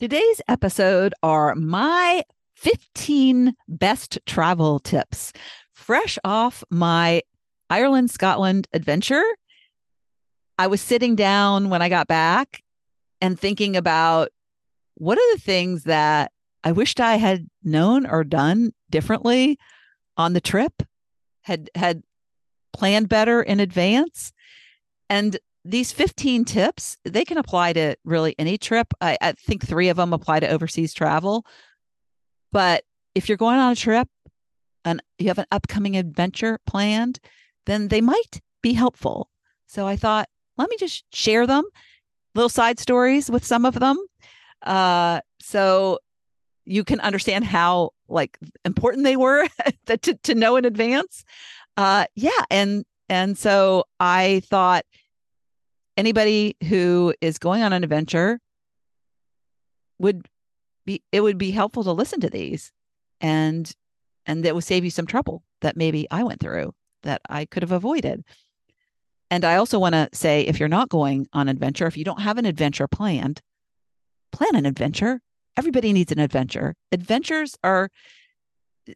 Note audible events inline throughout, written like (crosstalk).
Today's episode are my 15 best travel tips, fresh off my Ireland, Scotland adventure. I was sitting down when I got back and thinking about what are the things that I wished I had known or done differently on the trip, had had planned better in advance. And these 15 tips they can apply to really any trip. I, I, think three of them apply to overseas travel. But if you're going on a trip and you have an upcoming adventure planned then they might be helpful. So i thought let me just share them little side stories with some of them uh, so you can understand how like important they were (laughs) to, to know in advance. Uh, yeah and and so i thought anybody who is going on an adventure would be it would be helpful to listen to these and and that would save you some trouble that maybe I went through that I could have avoided. And I also want to say if you're not going on adventure, if you don't have an adventure planned, plan an adventure. Everybody needs an adventure. Adventures are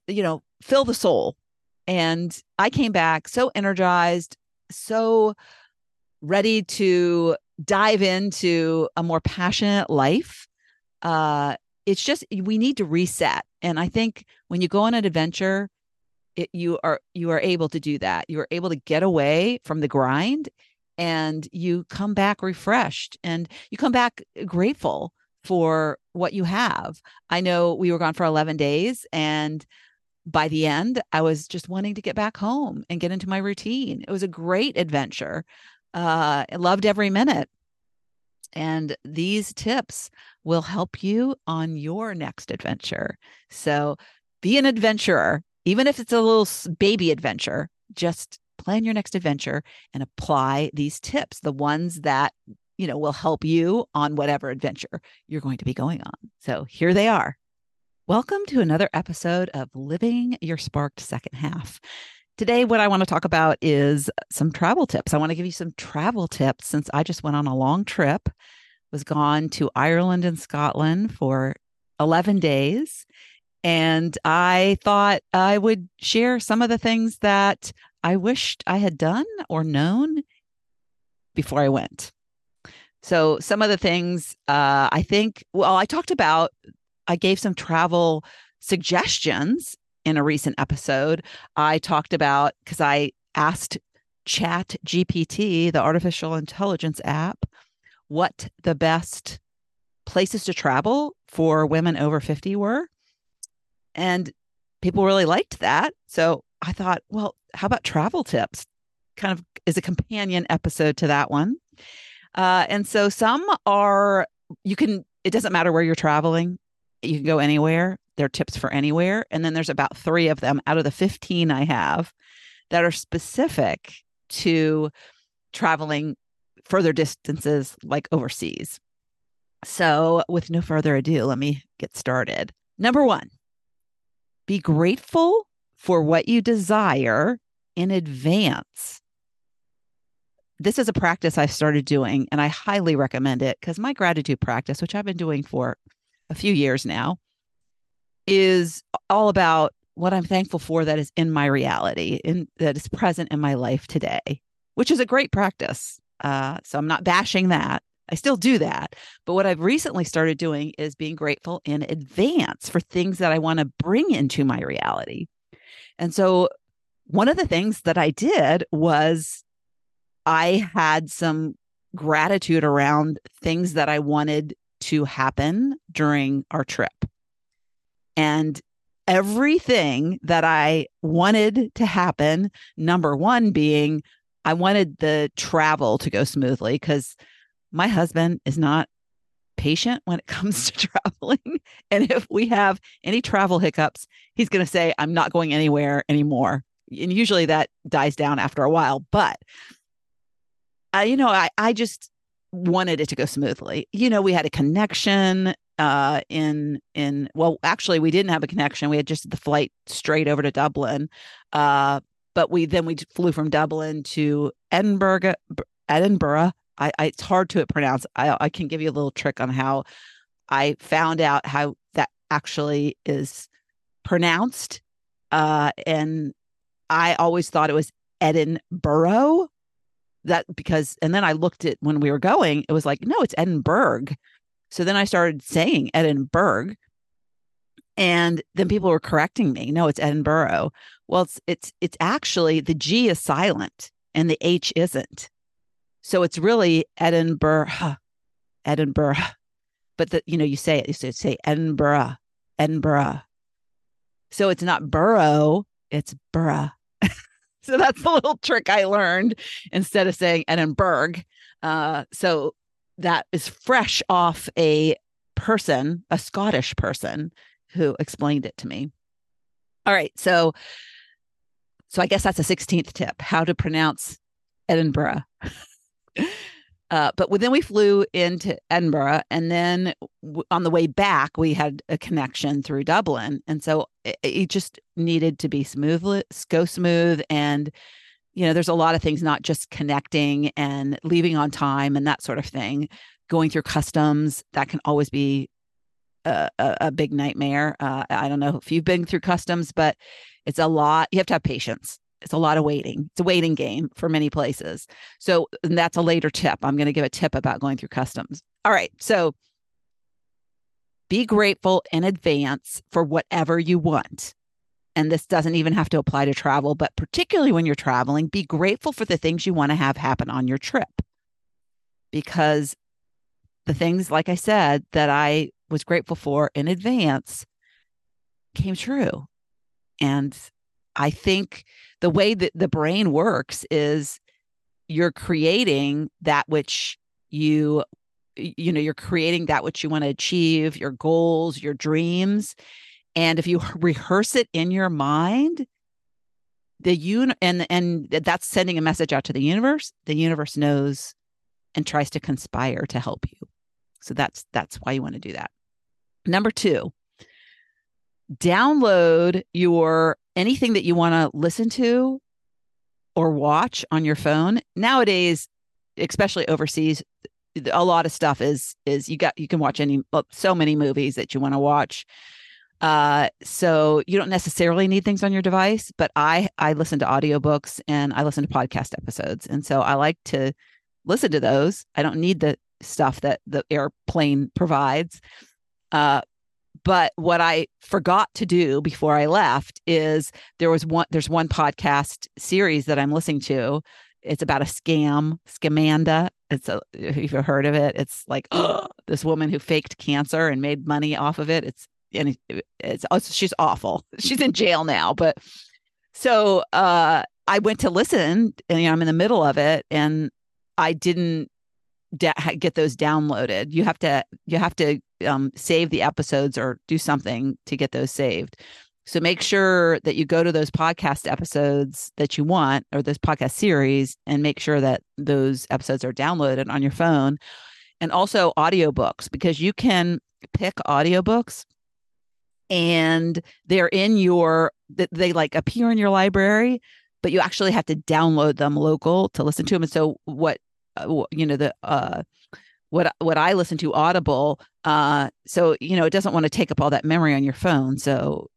you know, fill the soul. And I came back so energized, so ready to dive into a more passionate life. Uh, it's just we need to reset, and I think when you go on an adventure, it, you are you are able to do that. You are able to get away from the grind, and you come back refreshed, and you come back grateful for what you have. I know we were gone for 11 days and by the end, I was just wanting to get back home and get into my routine. It was a great adventure. Uh, loved every minute. And these tips will help you on your next adventure. So be an adventurer, even if it's a little baby adventure, just plan your next adventure and apply these tips, the ones that you know will help you on whatever adventure you're going to be going on. So here they are. Welcome to another episode of Living Your Sparked Second Half. Today, what I want to talk about is some travel tips. I want to give you some travel tips since I just went on a long trip, was gone to Ireland and Scotland for 11 days. And I thought I would share some of the things that I wished I had done or known before I went. So, some of the things uh, I think, well, I talked about, I gave some travel suggestions in a recent episode, I talked about because I asked Chat GPT, the artificial intelligence app, what the best places to travel for women over 50 were. And people really liked that. So I thought, well, how about travel tips? Kind of is a companion episode to that one. Uh, and so some are, you can, it doesn't matter where you're traveling, you can go anywhere. They're tips for anywhere. And then there's about three of them out of the 15 I have that are specific to traveling further distances like overseas. So, with no further ado, let me get started. Number one, be grateful for what you desire in advance. This is a practice I started doing, and I highly recommend it because my gratitude practice, which I've been doing for a few years now, is all about what I'm thankful for that is in my reality and that is present in my life today, which is a great practice. Uh, so I'm not bashing that. I still do that. But what I've recently started doing is being grateful in advance for things that I want to bring into my reality. And so one of the things that I did was I had some gratitude around things that I wanted to happen during our trip. And everything that I wanted to happen, number one being I wanted the travel to go smoothly because my husband is not patient when it (laughs) comes to traveling. And if we have any travel hiccups, he's going to say, I'm not going anywhere anymore. And usually that dies down after a while. But, uh, you know, I, I just wanted it to go smoothly. You know, we had a connection uh in in well actually we didn't have a connection we had just the flight straight over to dublin uh but we then we flew from dublin to edinburgh edinburgh I, I it's hard to pronounce I, I can give you a little trick on how I found out how that actually is pronounced. Uh, and I always thought it was Edinburgh. That because, and then I looked at when we were going, it was like, no, it's Edinburgh. So then I started saying Edinburgh. And then people were correcting me. No, it's Edinburgh. Well, it's it's it's actually the G is silent and the H isn't. So it's really Edinburgh, Edinburgh. But the you know, you say it, you say, Edinburgh, Edinburgh. So it's not borough, it's borough. (laughs) so that's the little trick I learned instead of saying Edinburgh. Uh, so that is fresh off a person, a Scottish person who explained it to me. All right. So so I guess that's a 16th tip, how to pronounce Edinburgh. (laughs) Uh, but then we flew into Edinburgh, and then w- on the way back, we had a connection through Dublin, and so it, it, just needed to be smooth, go smooth, and you know, there's a lot of things, not just connecting and leaving on time and that sort of thing. Going through customs that can always be a, a, a big nightmare. Uh, I don't know if you've been through customs, but it's a lot. You have to have patience it's a lot of waiting. It's a waiting game for many places. So that's a later tip. I'm going to give a tip about going through customs. All right. So be grateful in advance for whatever you want. And this doesn't even have to apply to travel, but particularly when you're traveling, be grateful for the things you want to have happen on your trip. Because the things, like I said, that I was grateful for in advance came true. And I think the way that the brain works is you're creating that which you you know you're creating that which you want to achieve your goals your dreams and if you (laughs) rehearse it in your mind the un and and that's sending a message out to the universe. The universe knows and tries to conspire to help you. So that's that's why you want to do that. Number 2 download your anything that you want to listen to or watch on your phone. Nowadays especially overseas a lot of stuff is is you got you can watch any so many movies that you want to watch uh so you don't necessarily need things on your device but i i listen to audiobooks and i listen to podcast episodes and so i like to listen to those i don't need the stuff that the airplane provides uh but what I forgot to do before I left is there was one there's one podcast series that I'm listening to. It's about a scam, Scamanda. It's a if you've heard of it, it's like oh, (gasps) this woman who faked cancer and made money off of it. It's and it's, it's she's awful. (laughs) She's in jail now, but so uh I went to listen and you know, I'm in the middle of it and I didn't da- get those downloaded. You have to you have to um, save the episodes or do something to get those saved. So make sure that you go to those podcast episodes that you want or those podcast series and make sure that those episodes are downloaded on your phone and also audiobooks because you can pick audiobooks and they're in your they like appear in your library but you actually have to download them local to listen to them and so what uh, you know the uh what what I listen to Audible. Uh, so you know it doesn't want to take up all that memory on your phone. So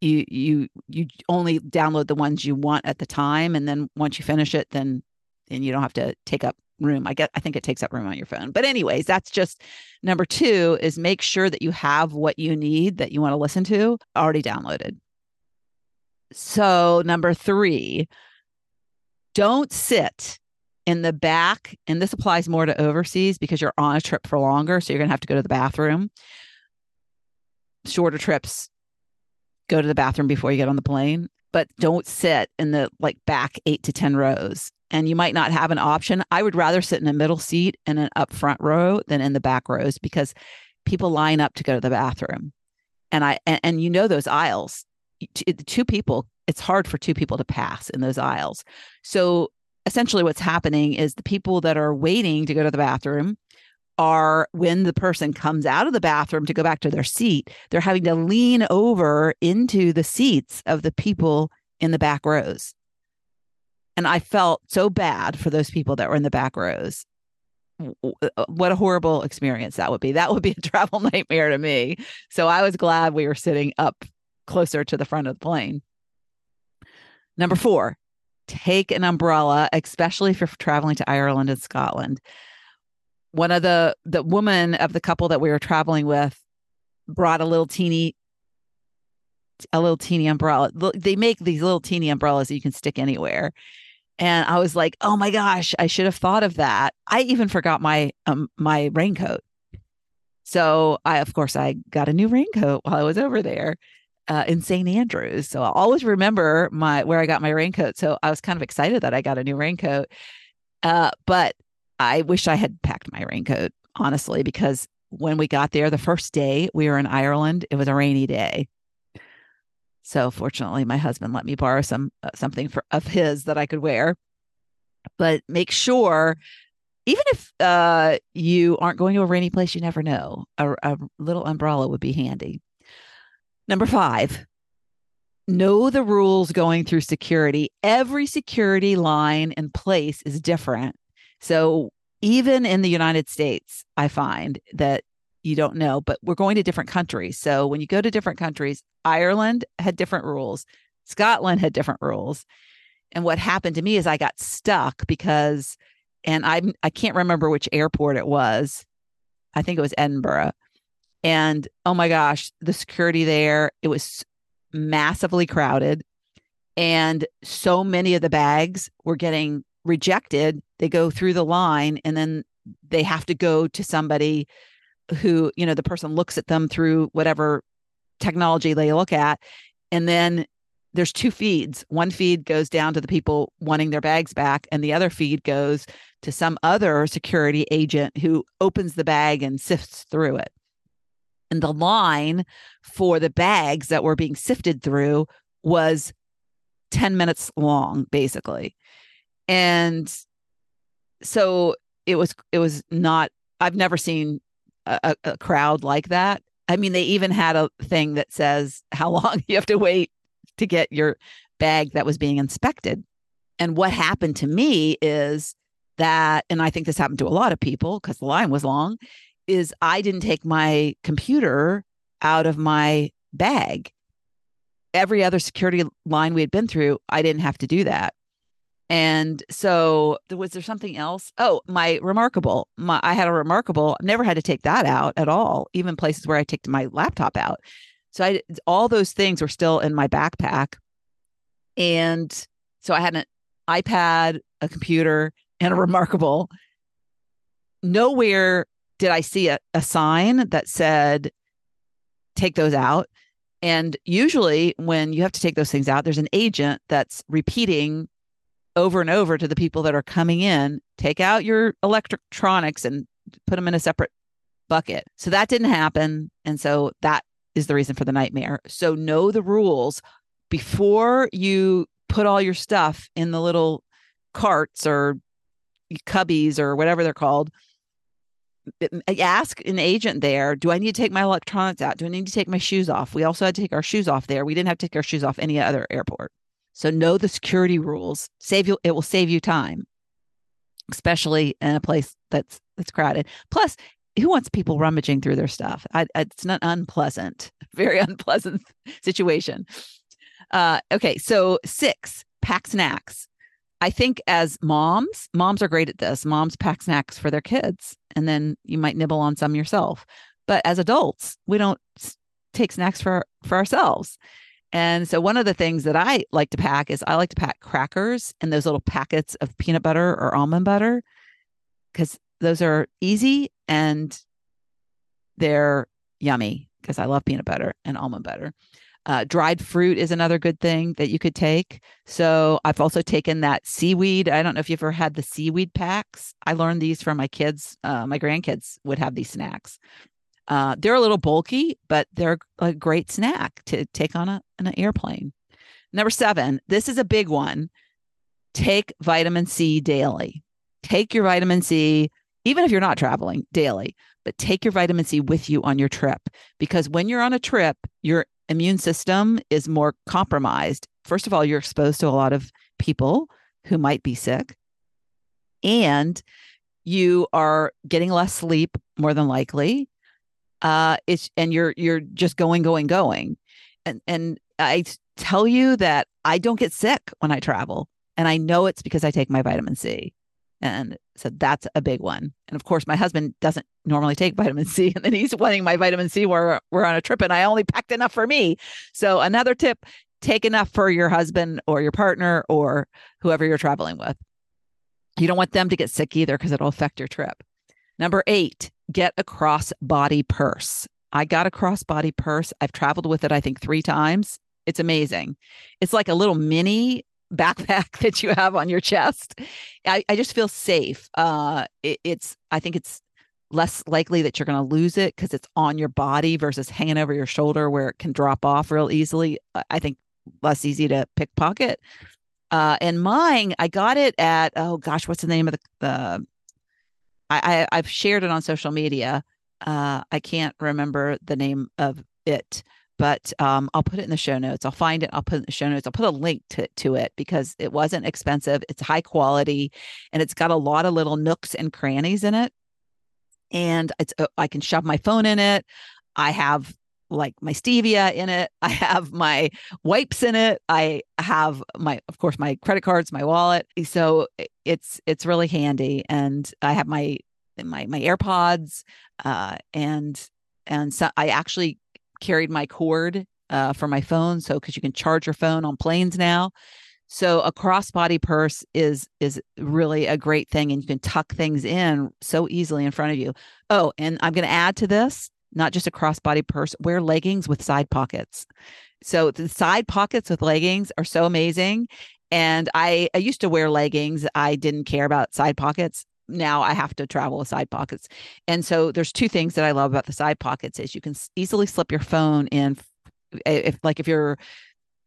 you you you only download the ones you want at the time, and then once you finish it, then then you don't have to take up room. I get I think it takes up room on your phone. But anyways, that's just number two is make sure that you have what you need that you want to listen to already downloaded. So number three, don't sit in the back, and this applies more to overseas because you're on a trip for longer. So you're going to have to go to the bathroom. Shorter trips, go to the bathroom before you get on the plane, but don't sit in the like back eight to 10 rows. And you might not have an option. I would rather sit in a middle seat in an up front row than in the back rows because people line up to go to the bathroom. And I, and, and you know, those aisles, two people, it's hard for two people to pass in those aisles. So essentially what's happening is the people that are waiting to go to the bathroom are when the person comes out of the bathroom to go back to their seat, they're having to lean over into the seats of the people in the back rows. And I felt so bad for those people that were in the back rows. uh, what a horrible experience that would be. That would be a (laughs) travel nightmare to me. So I was glad we were sitting up closer to the front of the plane. Number four, take an umbrella, especially if you're traveling to Ireland and Scotland. One of the the woman of the couple that we were traveling with brought a little teeny a little teeny umbrella. They make these little teeny umbrellas that you can stick anywhere. And I was like, "Oh my gosh, I should have thought of that." I even forgot my um my raincoat. So I of course I got a new raincoat while I was over there uh, in St. Andrews. So I'll always remember my where I got my raincoat. So I was kind of excited that I got a new raincoat. Uh, but I wish I had packed my raincoat, honestly, because when we got there the first day we were in Ireland, it was a rainy day. So fortunately, my husband let me borrow some uh, something for of his that I could wear. But make sure, even if uh, you aren't going to a rainy place, you never know. A, a little umbrella would be handy. Number five, know the rules going through security. Every security line and place is different. So even in the United States, I find that you don't know, but we're going to different countries. So when you go to different countries, Ireland had different rules, Scotland had different rules. And what happened to me is I got stuck because, and I I can't remember which airport it was. I think it was Edinburgh. And oh my gosh, the security there, it was massively crowded. And so many of the bags were getting rejected. They go through the line and then they have to go to somebody who, you know, the person looks at them through whatever technology they look at. And then there's two feeds. One feed goes down to the people wanting their bags back, and the other feed goes to some other security agent who opens the bag and sifts through it and the line for the bags that were being sifted through was 10 minutes long basically and so it was it was not i've never seen a, a, crowd like that i mean they even had a thing that says how (laughs) long you have to wait to get your bag that was being inspected and what happened to me is that and i think this happened to a lot of people because the line was long is I didn't take my computer out of my bag. Every other security line we had been through, I didn't have to do that. And so was there something else? Oh, my remarkable. My I had a remarkable, never had to take that out at all, even places where I take my laptop out. So I all those things were still in my backpack. And so I had an iPad, a computer, and a remarkable. Nowhere did I see a, a sign that said, take those out? And usually, when you have to take those things out, there's an agent that's repeating over and over to the people that are coming in take out your electronics and put them in a separate bucket. So that didn't happen. And so that is the reason for the nightmare. So know the rules before you put all your stuff in the little carts or cubbies or whatever they're called ask an agent there do i need to take my electronics out do i need to take my shoes off we also had to take our shoes off there we didn't have to take our shoes off any other airport so know the security rules save you it will save you time especially in a place that's that's crowded plus who wants people rummaging through their stuff I, it's not unpleasant (laughs) very unpleasant situation uh, okay so six pack snacks I think as moms, moms are great at this. Moms pack snacks for their kids, and then you might nibble on some yourself. But as adults, we don't take snacks for for ourselves. And so one of the things that I like to pack is I like to pack crackers and those little packets of peanut butter or almond butter because those are easy and they're yummy because I love peanut butter and almond butter. Uh, dried fruit is another good thing that you could take. So I've also taken that seaweed. I don't know if you've ever had the seaweed packs. I learned these from my kids. Uh, my grandkids would have these snacks. Uh, they're a little bulky, but they're a great snack to take on a, on an airplane. Number seven, this is a big one. Take vitamin C daily. Take your vitamin C, even if you're not traveling daily, but take your vitamin C with you on your trip because when you're on a trip, you're immune system is more compromised, first of all, you're exposed to a lot of people who might be sick. And you are getting less sleep more than likely. Uh, it's and you're you're just going, going, going. And and I tell you that I don't get sick when I travel. And I know it's because I take my vitamin C. And so that's a big one. And of course, my husband doesn't normally take vitamin C. (laughs) And then he's wanting my vitamin C where we're on a trip and I only packed enough for me. So another tip take enough for your husband or your partner or whoever you're traveling with. You don't want them to get sick either because it'll affect your trip. Number eight, get a crossbody purse. I got a crossbody purse. I've traveled with it, I think, three times. It's amazing. It's like a little mini backpack (laughs) that you have on your chest. I, I just feel safe. Uh, it, it's, I think it's less likely that you're going to lose it because it's on your body versus hanging over your shoulder where it can drop off real easily. I think less easy to pickpocket. Uh, and mine, I got it at oh gosh, what's the name of the the? I, I have shared it on social media. Uh, I can't remember the name of it, but um, I'll put it in the show notes. I'll find it. I'll put it in the show notes. I'll put a link to to it because it wasn't expensive. It's high quality, and it's got a lot of little nooks and crannies in it. And it's uh, I can shove my phone in it. I have like my stevia in it. I have my wipes in it. I have my, of course, my credit cards, my wallet. So it's it's really handy, and I have my my my AirPods, uh, and and so I actually carried my cord uh, for my phone, so because you can charge your phone on planes now. So a crossbody purse is is really a great thing, and you can tuck things in so easily in front of you. Oh, and I'm going to add to this not just a crossbody purse, wear leggings with side pockets. So the side pockets with leggings are so amazing. And I, I used to wear leggings. I didn't care about side pockets. Now I have to travel with side pockets. And so there's two things that I love about the side pockets is you can easily slip your phone in if like if you're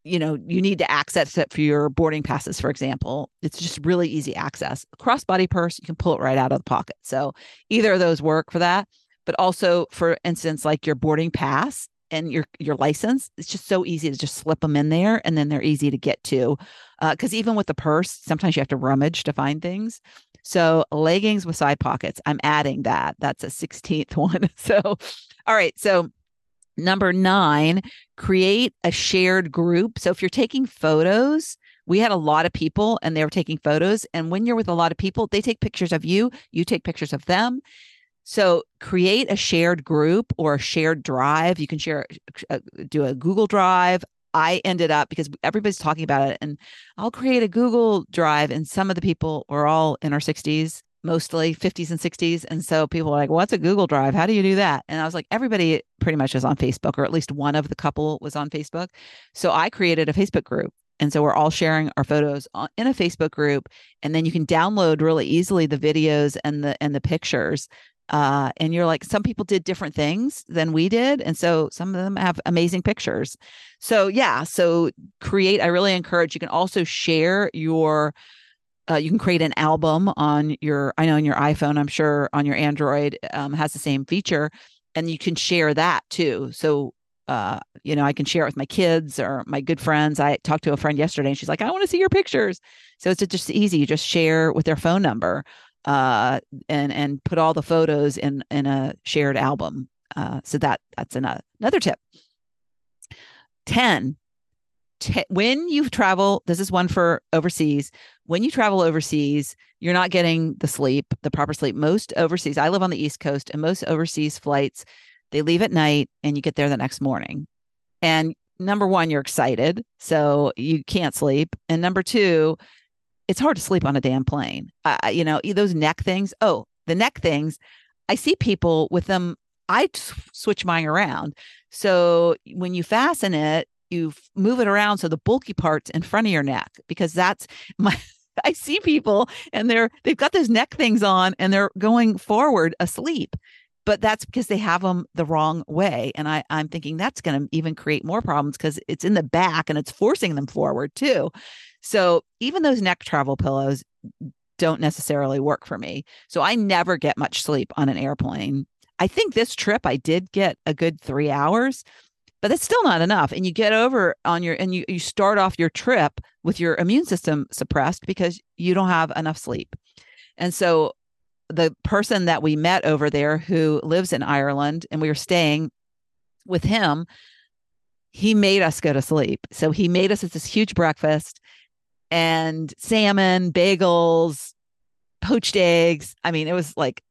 you know you need to access it for your boarding passes for example it's just really easy access crossbody purse you can pull it right out of the pocket so either of those work for that but also for instance like your boarding pass and your your license it's just so easy to just slip them in there and then they're easy to get to because uh, even with the purse sometimes you have to rummage to find things. So leggings with side pockets i'm adding that that's a 16th (laughs) one so all right so number nine create a shared group. So if you're taking photos we had a lot of people and they were taking photos and when you're with a lot of people they take pictures of you you take pictures of them so create a shared group or a shared drive. You can share, uh, do a Google Drive. I ended up because everybody's talking about it, and I'll create a Google Drive. And some of the people were all in our 60s, mostly 50s and 60s. And so people are like, What's a Google Drive? How do you do that? And I was like, Everybody pretty much is on Facebook, or at least one of the couple was on Facebook. So I created a Facebook group. And so we're all sharing our photos in a Facebook group, and then you can download really easily the videos and the and the pictures uh, and you're like some people did different things than we did and so some of them have amazing pictures so yeah so create i really encourage you can also share your uh, you can create an album on your i know on your iphone i'm sure on your android um, has the same feature and you can share that too so uh, you know, I can share it with my kids or my good friends. I talked to a friend yesterday and she's like, I want to see your pictures. So it's just easy. You just share with their phone number uh, and and put all the photos in in a shared album. Uh, so that that's another another tip. Ten. T- when you travel, this is one for overseas. When you travel overseas, you're not getting the sleep, the proper sleep. Most overseas, I live on the East Coast, and most overseas flights, they leave at night and you get there the next morning. And number one, you're excited, so you can't sleep. And number two, it's hard to sleep on a damn plane. Uh, you know, those neck things. Oh, the neck things. I see people with them. I switch mine around. So when you fasten it, you move it around so the bulky part's in front of your neck because that's (laughs) my. I see people and they're they've got those neck things on and they're going forward asleep but that's because they have them the wrong way and i i'm thinking that's going to even create more problems because it's in the back and it's forcing them forward too so even those neck travel pillows don't necessarily work for me. So I never get much sleep on an airplane. I think this trip I did get a good three hours, but it's still not enough. And you get over on your and you, you start off your trip with your immune system suppressed because you don't have enough sleep. And so the person that we met over there who lives in Ireland and we were staying with him, he made us go to sleep. So he made us this huge breakfast and salmon, bagels, poached eggs. I mean, it was like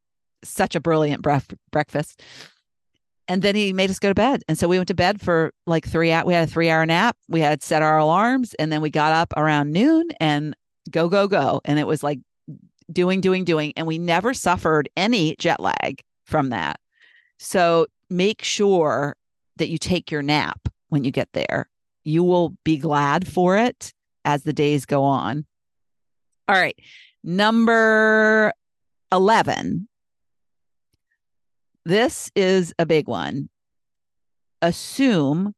such a brilliant bref- breakfast. And then he made us go to bed. And so we went to bed for like three hours. We had a three hour nap. We had set our alarms and then we got up around noon and go, go, go. And it was like doing, doing, doing. And we never suffered any jet lag from that. So make sure that you take your nap when you get there. You will be glad for it as the days go on. All right. Number 11 this is a big one. Assume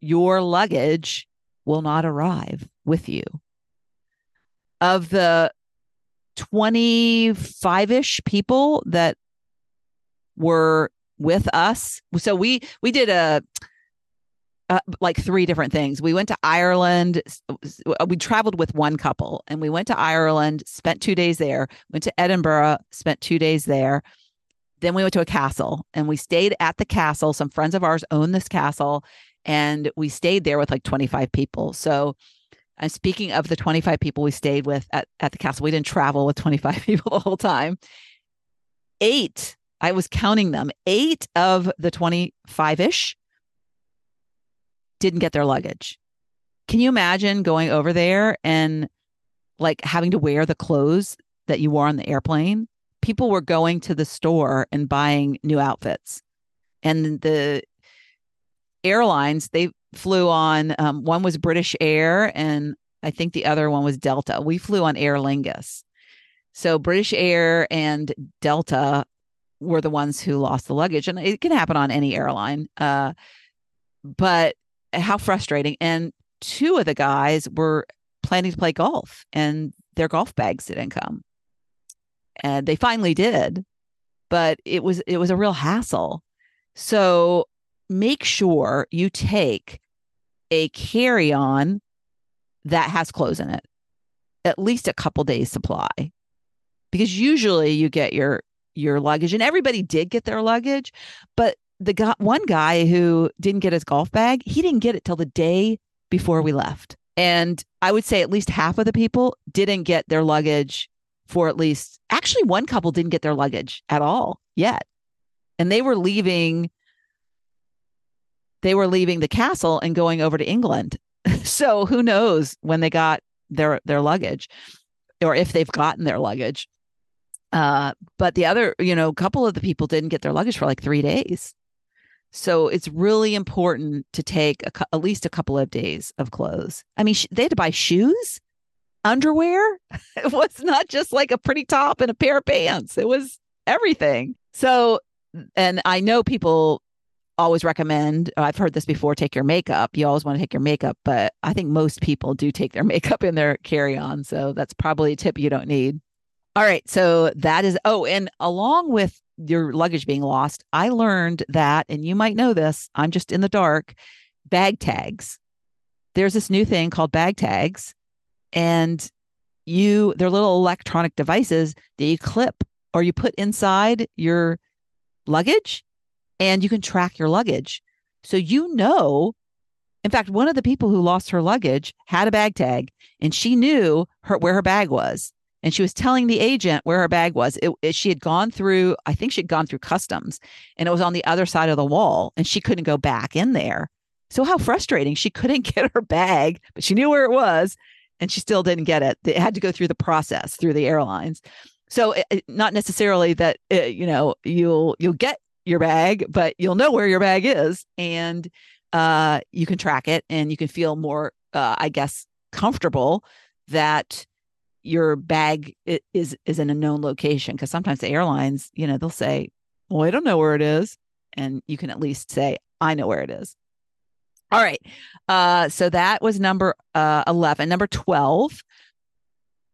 your luggage will not arrive with you. Of the 25 ish people that were with us, so we we did a uh, like three different things. We went to Ireland. We traveled with one couple and we went to Ireland, spent two days there, went to Edinburgh, spent two days there. Then we went to a castle and we stayed at the castle. Some friends of ours own this castle and we stayed there with like 25 people. So I'm speaking of the 25 people we stayed with at, at the castle. We didn't travel with 25 (laughs) people the whole time. Eight, I was counting them, eight of the 25 ish didn't get their luggage. Can you imagine going over there and like having to wear the clothes that you wore on the airplane? people were going to the store and buying new outfits. And the airlines, they flew on, um, one was British Air, and I think the other one was Delta. We flew on Aer Lingus. So British Air and Delta were the ones who lost the luggage. And it can happen on any airline. Uh, but how frustrating. And two of the guys were planning to play golf and their golf bags didn't come. And they finally did but it was it was a real hassle. So make sure you take a carry-on that has clothes in it at least a couple days supply. Because usually you get your your luggage and everybody did get their luggage but the guy one guy who didn't get his golf bag he didn't get it till the day before we left. And i would say at least half of the people didn't get their luggage for at least actually one couple didn't get their luggage at all yet. And they were leaving they were leaving the castle and going over to england. (laughs) So who knows when they got their their luggage or if they've gotten their luggage. Uh but the other you know couple of the people didn't get their luggage for like 3 days so it's really important to take a, at least a couple of days of clothes i mean sh- they had to buy shoes underwear. (laughs) It was not just like a pretty top and a pair of pants, it was everything. So, and I know people always recommend, I've heard this before, take your makeup. You always want to take your makeup, but I think most people do take their (laughs) makeup in their carry on. So that's probably a tip you don't need. All right. So that is, oh, and along with your luggage being lost, I learned that, and you might know this, I'm just in the dark, bag tags. There's this new thing called bag tags and you they're little electronic devices that you clip or you put inside your luggage and you can track your luggage so you know in fact one of the people who lost her luggage had a bag tag and she knew her where her bag was and she was telling the agent where her bag was it, it, she had gone through i think she'd gone through customs and it was on the other side of the wall and she couldn't go back in there so how frustrating she couldn't (laughs) get her bag but she knew where it was and she still didn't get it. They had to go through the process through the airlines. So it, it, not necessarily that it, uh, you know you'll you'll get your bag, but you'll know where your bag is, and uh, you can track it, and you can feel more, uh, I guess, comfortable that your bag is is in a known location. Because sometimes the airlines, you know, they'll say, "Well, I don't know where it is," and you can at least say, "I know where it is." All right. Uh, so that was number uh, 11. Number 12,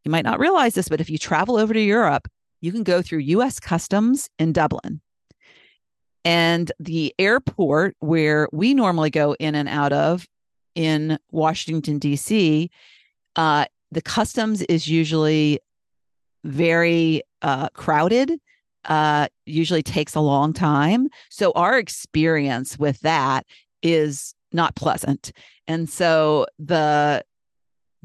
you might not realize this, but if you travel over to Europe, you can go through US Customs in Dublin. And the airport where we normally go in and out of in Washington, D.C., uh, the customs is usually very uh, crowded uh, usually takes a long time. So our experience with that is not pleasant. And so the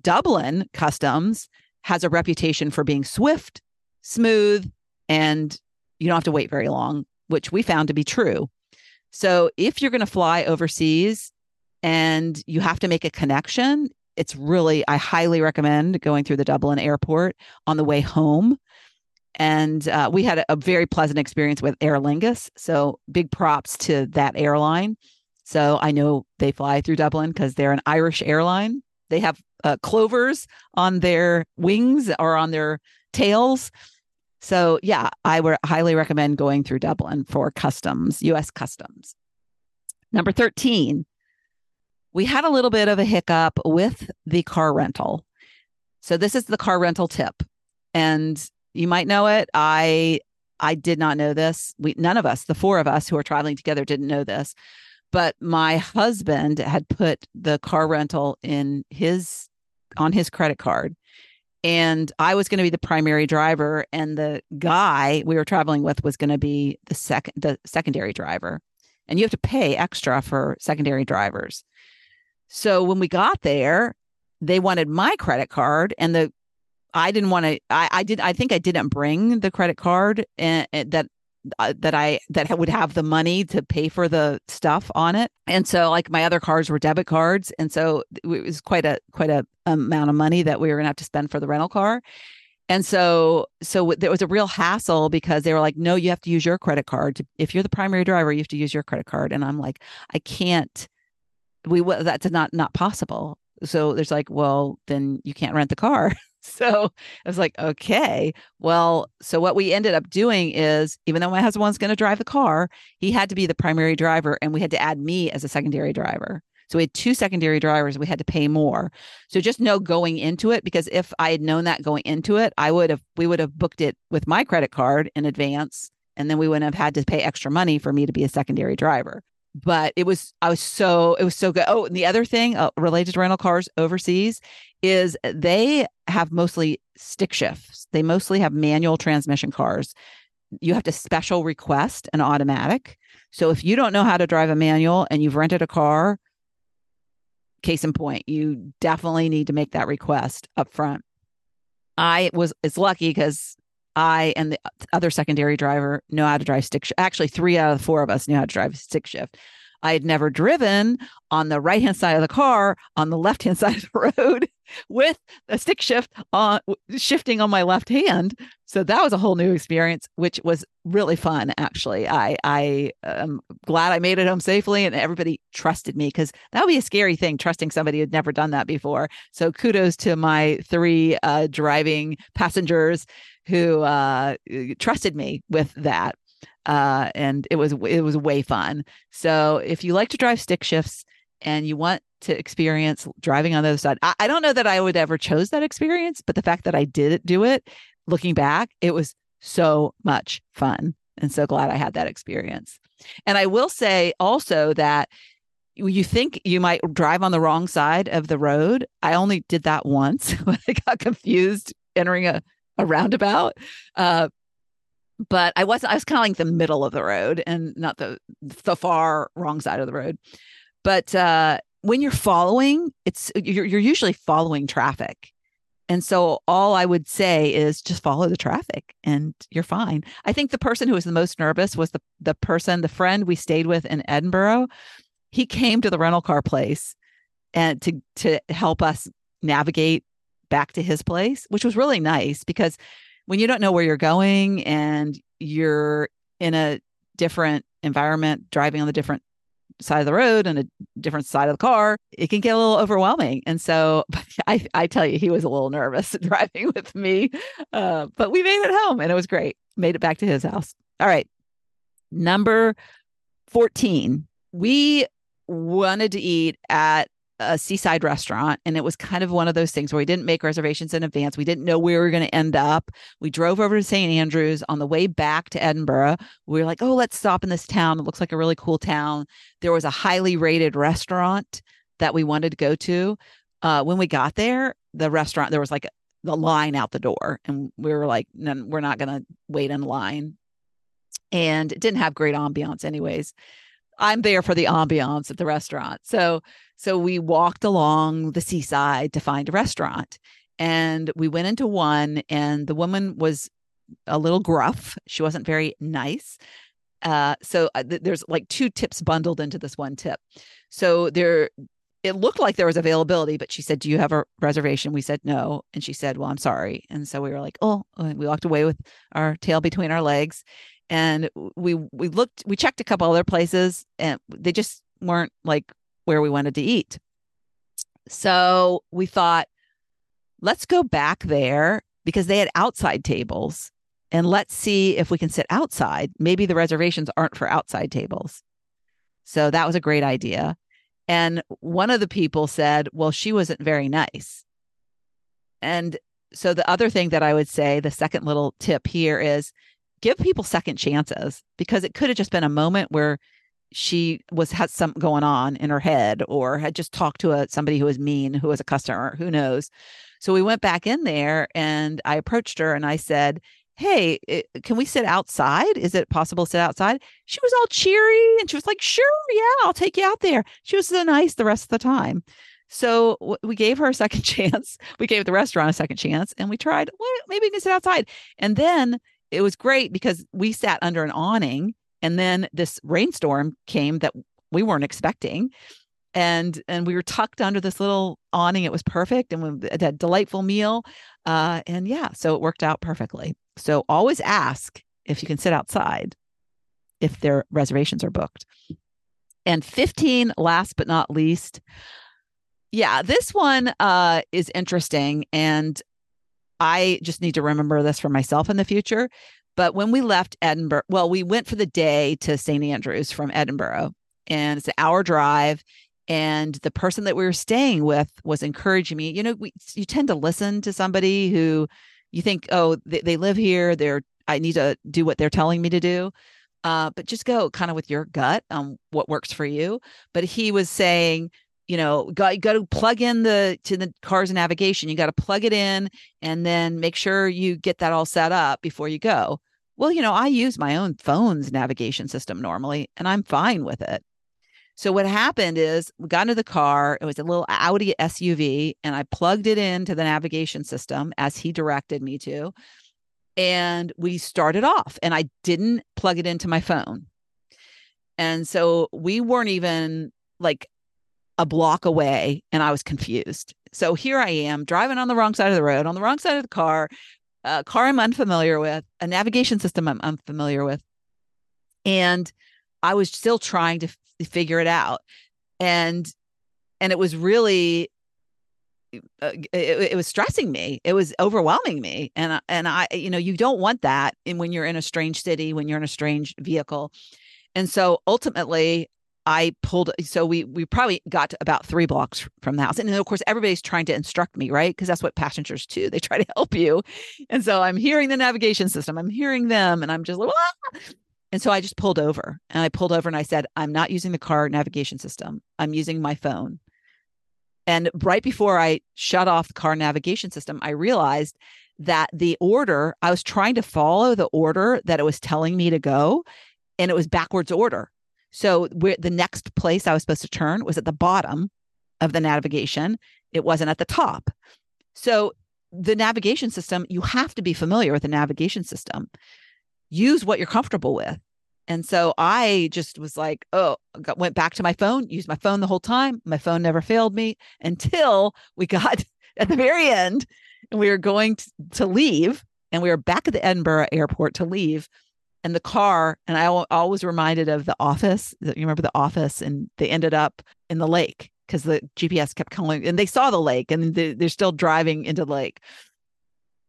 Dublin customs has a reputation for being swift, smooth, and you don't have to wait very long, which we found to be true. So if you're going to fly overseas and you have to make a connection, it's really, I highly recommend going through the Dublin airport on the way home and uh, we had a, a, very pleasant experience with Aer Lingus. So big props to that airline. So I know they fly through Dublin because they're an Irish airline. They have uh, clovers on their wings or on their tails. So yeah, I would highly recommend going through Dublin for customs, U.S. customs. Number 13, we had a little bit of a hiccup with the car rental. So this is the car rental tip. And you might know it. I I did not know this. We none of us, the four of us who are traveling together, didn't know this. But my husband had put the car rental in his on his credit card. And I was going to be the primary driver, and the guy we were traveling with was going to be the second the secondary driver. And you have to pay extra for secondary drivers. So when we got there, they wanted my credit card, and the I didn't want to. I, I did. I think I didn't bring the credit card and, and that uh, that I that would have the money to pay for the stuff on it. And so, like my other cards were debit cards, and so it was quite a quite a amount of money that we were gonna have to spend for the rental car. And so, so there was a real hassle because they were like, "No, you have to use your credit card. To, if you're the primary driver, you have to use your credit card." And I'm like, "I can't. We that's not not possible." So there's like, "Well, then you can't rent the car." (laughs) so I was like, okay, well, so what we ended up doing is, even though my husband was going to drive the car, he had to be the primary driver, and we had to add me as a secondary driver. So we had two secondary drivers. We had to pay more. So just know going into it, because if I had known that going into it, I would have, we would have booked it with my credit card in advance. And then we wouldn't have had to pay extra money for me to be a secondary driver. But it was, I was so, it was so good. Oh, and the other thing uh, related to rental cars overseas is they have mostly stick shifts. They mostly have manual transmission cars. You have to special request an automatic. So if you don't know how to drive a manual and you've rented a car, case in point, you definitely need to make that request up front. I was it's lucky because I and the other secondary driver know how to drive stick. Actually, three out of the four of us knew how to drive stick shift. I had never driven on the right hand side of the car on the left hand (laughs) side of the road with a stick shift on shifting on my left hand. So that was a whole new experience, which was really fun. Actually, I I am glad I made it home safely, and everybody trusted me because that would be a scary thing trusting somebody who'd never done that before. So kudos to my three uh, driving passengers who uh, trusted me with that uh, and it was it was way fun. So if you like to drive stick shifts and you want to experience driving on the other side, I, I don't know that I would ever chose that experience, but the fact that I did do it, looking back, it was so much fun, and so glad I had that experience. And I will say also that you think you might drive on the wrong side of the road. I only did that once (laughs) when I got confused entering a, a roundabout. Uh, but I wasn't. I was kind of like the middle of the road and not the the far wrong side of the road. But uh, when you're following, it's you're you're usually following traffic, and so all I would say is just follow the traffic, and you're fine. I think the person who was the most nervous was the the person, the friend we stayed with in Edinburgh. He came to the rental car place and to to help us navigate back to his place, which was really nice because when you don't know where you're going and you're in a different environment, driving on the different side of the road and a different side of the car, it can get a little overwhelming. And so (laughs) I, I tell you, he was a little nervous (laughs) driving with me, uh, but we made it home and it was great. Made it back to his house. All right. Number 14, we wanted to eat at a seaside restaurant and it was kind of one of those things where we didn't make reservations in advance we didn't know where we were going to end up we drove over to st andrews on the way back to edinburgh we were like oh let's stop in this town it looks like a really cool town there was a highly rated restaurant that we wanted to go to uh, when we got there the restaurant there was like the line out the door. And we were like, no, we're not going to wait in line. And it didn't have great ambiance, anyways. I'm there for the ambiance at the restaurant. So so we walked along the seaside to find a restaurant. And we went into one and the woman was a little gruff. She wasn't very nice. Uh, so uh, th- there's like two tips bundled into this one tip. So there it looked like there was availability, but she said, Do you have a reservation? We said no. And she said, Well, I'm sorry. And so we were like, Oh, we walked away with our tail between our legs. And we we looked, we checked a couple other places and they just weren't like where we wanted to eat. So we thought, let's go back there because they had outside tables and let's see if we can sit outside. Maybe the reservations aren't for outside tables. So that was a great idea. And one of the people said, well, she wasn't very nice. And so the other thing that I would say, the second little tip here is give people second chances because it could have just been a moment where she was had something going on in her head or had just talked to a somebody who was mean who was a customer who knows so we went back in there and i approached her and i said hey, it, can we sit outside? Is it possible to sit outside? She was all cheery and she was like, sure, yeah, I'll take you out there. She was so nice the rest of the time. So we gave her a second (laughs) chance. We gave the restaurant a second chance and we tried, well, maybe we can sit outside. And then it was great because we sat under an awning and then this rainstorm came that we weren't expecting and and we were tucked under this little awning it was perfect and we had a delightful meal uh, and yeah so it worked out perfectly so always ask if you can sit outside if their reservations are booked. And 15, last but not least, yeah, this one uh, is interesting. And I just need to remember this for myself in the future. But when we left Edinburgh, well, we went for the day to St. Andrews from Edinburgh, and it's an hour drive. And the person that we were staying with was encouraging me. You know, we, you tend to listen to somebody who you think, oh, they, they live here. They're I need to do what they're telling me to do. Uh, but just go kind of with your gut on what works for you. But he was saying, you know, got you got to plug in the to the car's navigation. You got to plug it in and then make sure you get that all set up before you go. Well, you know, I use my own phone's navigation system normally, and I'm fine with it. So what happened is we got into the car. It was a little Audi SUV, and I plugged it into the navigation system as he directed me to. And we started off, and I didn't plug it into my phone. And so we weren't even like a block away, and I was confused. So here I am driving on the wrong side of the road, on the wrong side of the car, a car I'm unfamiliar with, a navigation system I'm unfamiliar with. And I was still trying to figure it out. And and it was really uh, it, it, was stressing me. It was overwhelming me. And and i you know you don't want that in when you're in a strange city when you're in a strange vehicle. And so ultimately i pulled so we we probably got about three blocks from the house and of course everybody's trying to instruct me right because that's what passengers do they try to (laughs) help you and so i'm hearing the navigation system i'm hearing them and i'm just like ah! And so I just pulled over and I pulled over and I said, I'm not using the car navigation system. I'm using my phone. And right before I shut off the car navigation system, I realized that the order, I was trying to follow the order that it was telling me to go, and it was backwards order. So the next place I was supposed to turn was at the bottom of the navigation. It wasn't at the top. So the navigation system, you have to be familiar with the navigation system use what you're comfortable with. And so I just was like, oh, got, went back to my phone, used my phone the whole time. My phone never failed me until we got (laughs) at the very end and we were going to, to leave and we were back at the Edinburgh airport to leave. And the car, and I always reminded of the office. You remember the office, and they ended up in the lake because the GPS kept calling, and they saw the lake, and they're still driving into the lake.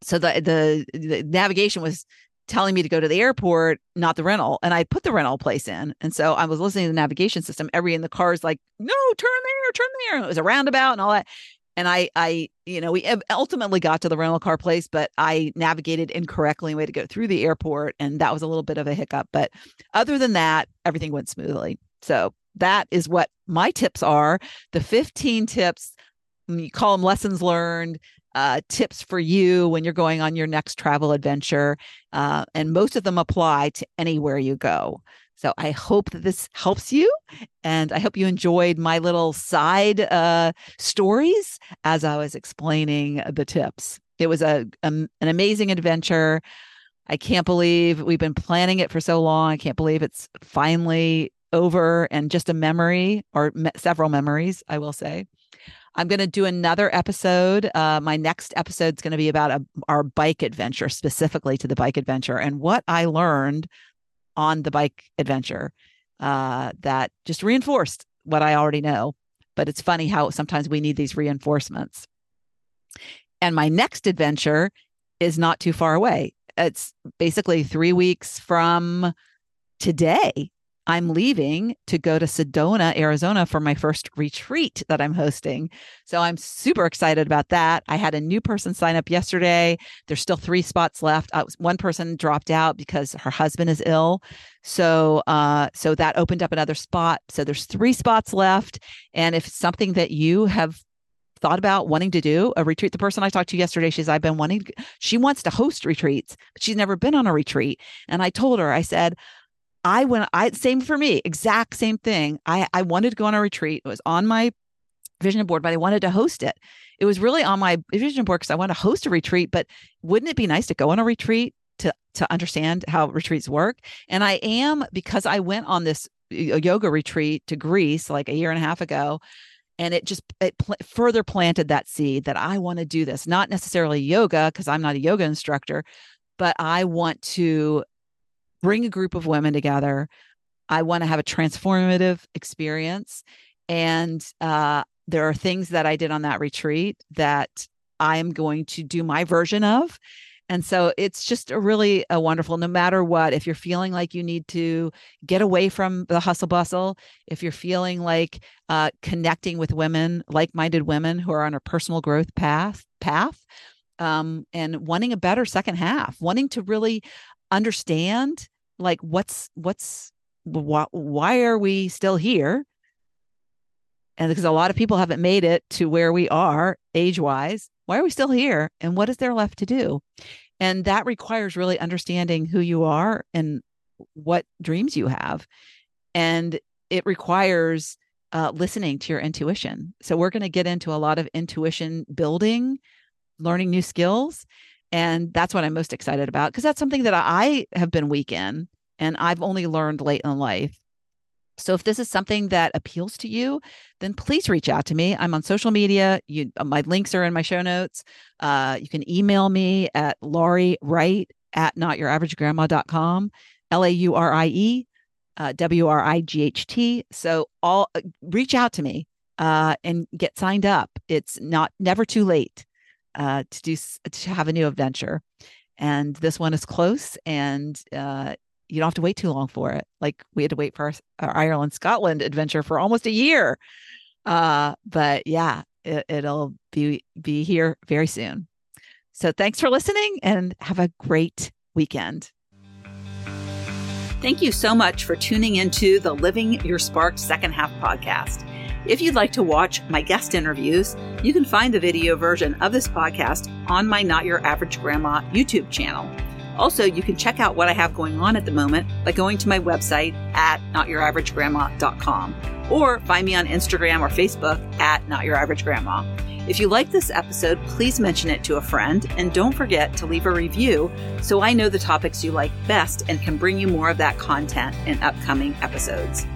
So the, the the navigation was telling me to go to the airport, not the rental. And I put the rental place in. And so I was listening to the navigation system. Every in the car is like, no, turn there, turn there. And it was a roundabout and all that. And I, I, you know, we ultimately got to the rental car place, but I navigated incorrectly way to go through the airport. And that was a little bit of a hiccup. But other than that, everything went smoothly. So that is what my tips are. The 15 tips, you call them lessons learned uh, tips for you when you're going on your next travel adventure. Uh, and most of them apply to anywhere you go. So I hope that this helps you. And I hope you enjoyed my little side uh, stories as I was explaining the tips. It was a, a an amazing adventure. I can't believe we've been planning it for so long. I can't believe it's finally over and just a memory or me- several memories, I will say. I'm going to do another episode. Uh, my next episode is going to be about a, our bike adventure, specifically to the bike adventure and what I learned on the bike adventure uh, that just reinforced what I already know. But it's funny how sometimes we need these reinforcements. And my next adventure is not too far away it's basically three weeks from today. I'm leaving to go to Sedona, Arizona for my first retreat that I'm hosting. So I'm super excited about that. I had a new person sign up yesterday. There's still three spots left. Uh, one person dropped out because her husband is ill. So uh, so that opened up another spot. So there's three spots left. And if something that you have thought about wanting to do a retreat. The person I talked to yesterday, she's I've been wanting she wants to host retreats, but she's never been on a retreat. And I told her, I said, I went, I same for me, exact same thing. I I wanted to go on a retreat. It was on my vision board, but I wanted to host it. It was really on my vision board because I want to host a retreat. But wouldn't it be nice to go on a retreat to to understand how retreats work? And I am because I went on this yoga retreat to Greece like a year and a half ago and it just it pl- further planted that seed that I want to do this, not necessarily yoga because I'm not a yoga instructor, but I want to bring a group of women together. I want to have a transformative experience, and uh, there are things that I did on that retreat that I am going to do my version of, and so it's just a really a wonderful, no matter what, if you're feeling like you need to get away from the hustle bustle, if you're feeling like uh, connecting with women, like-minded women who are on a personal growth path, path, um, and wanting a better second half, wanting to really understand like what's what's wh- why are we still here? And because a lot of people haven't made it to where we are age wise why are we still here? And what is there left to do? And that requires really understanding who you are and what dreams you have. And it requires uh, listening to your intuition. So we're going to get into a lot of intuition building learning new skills and that's what i'm most excited about because that's something that i have been weak in and i've only learned late in life so if this is something that appeals to you, then please reach out to me. I'm on social media. You, uh, my links are in my show notes. Uh, you can email me at Laurie Wright at notyouraveragegrandma.com, L A U R I E uh, W R I G H T. So all uh, reach out to me uh, and get signed up. It's not never too late uh, to do to have a new adventure. And this one is close, and uh, you don't have to wait too long for it. Like we had to wait for our, our Ireland Scotland adventure for almost a year. Uh, but yeah, it, it'll be be here very soon. So thanks for listening and have a great weekend. Thank you so much for tuning into the Living Your Spark Second Half podcast. If you'd like to watch my guest interviews, you can find the video version of this podcast on my Not Your Average Grandma YouTube channel. Also, you can check out what I have going on at the moment by going to my website at notyouraveragegrandma.com or find me on Instagram or Facebook at notyouraveragegrandma. If you like this episode, please mention it to a friend and don't forget to leave a review so I know the topics you like best and can bring you more of that content in upcoming episodes.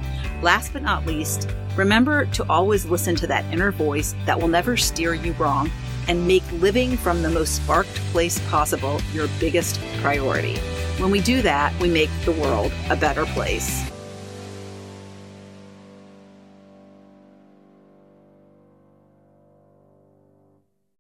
Last but not least, remember to always listen to that inner voice that will never steer you wrong and make living from the most sparked place possible your biggest priority. When we do that, we make the world a better place.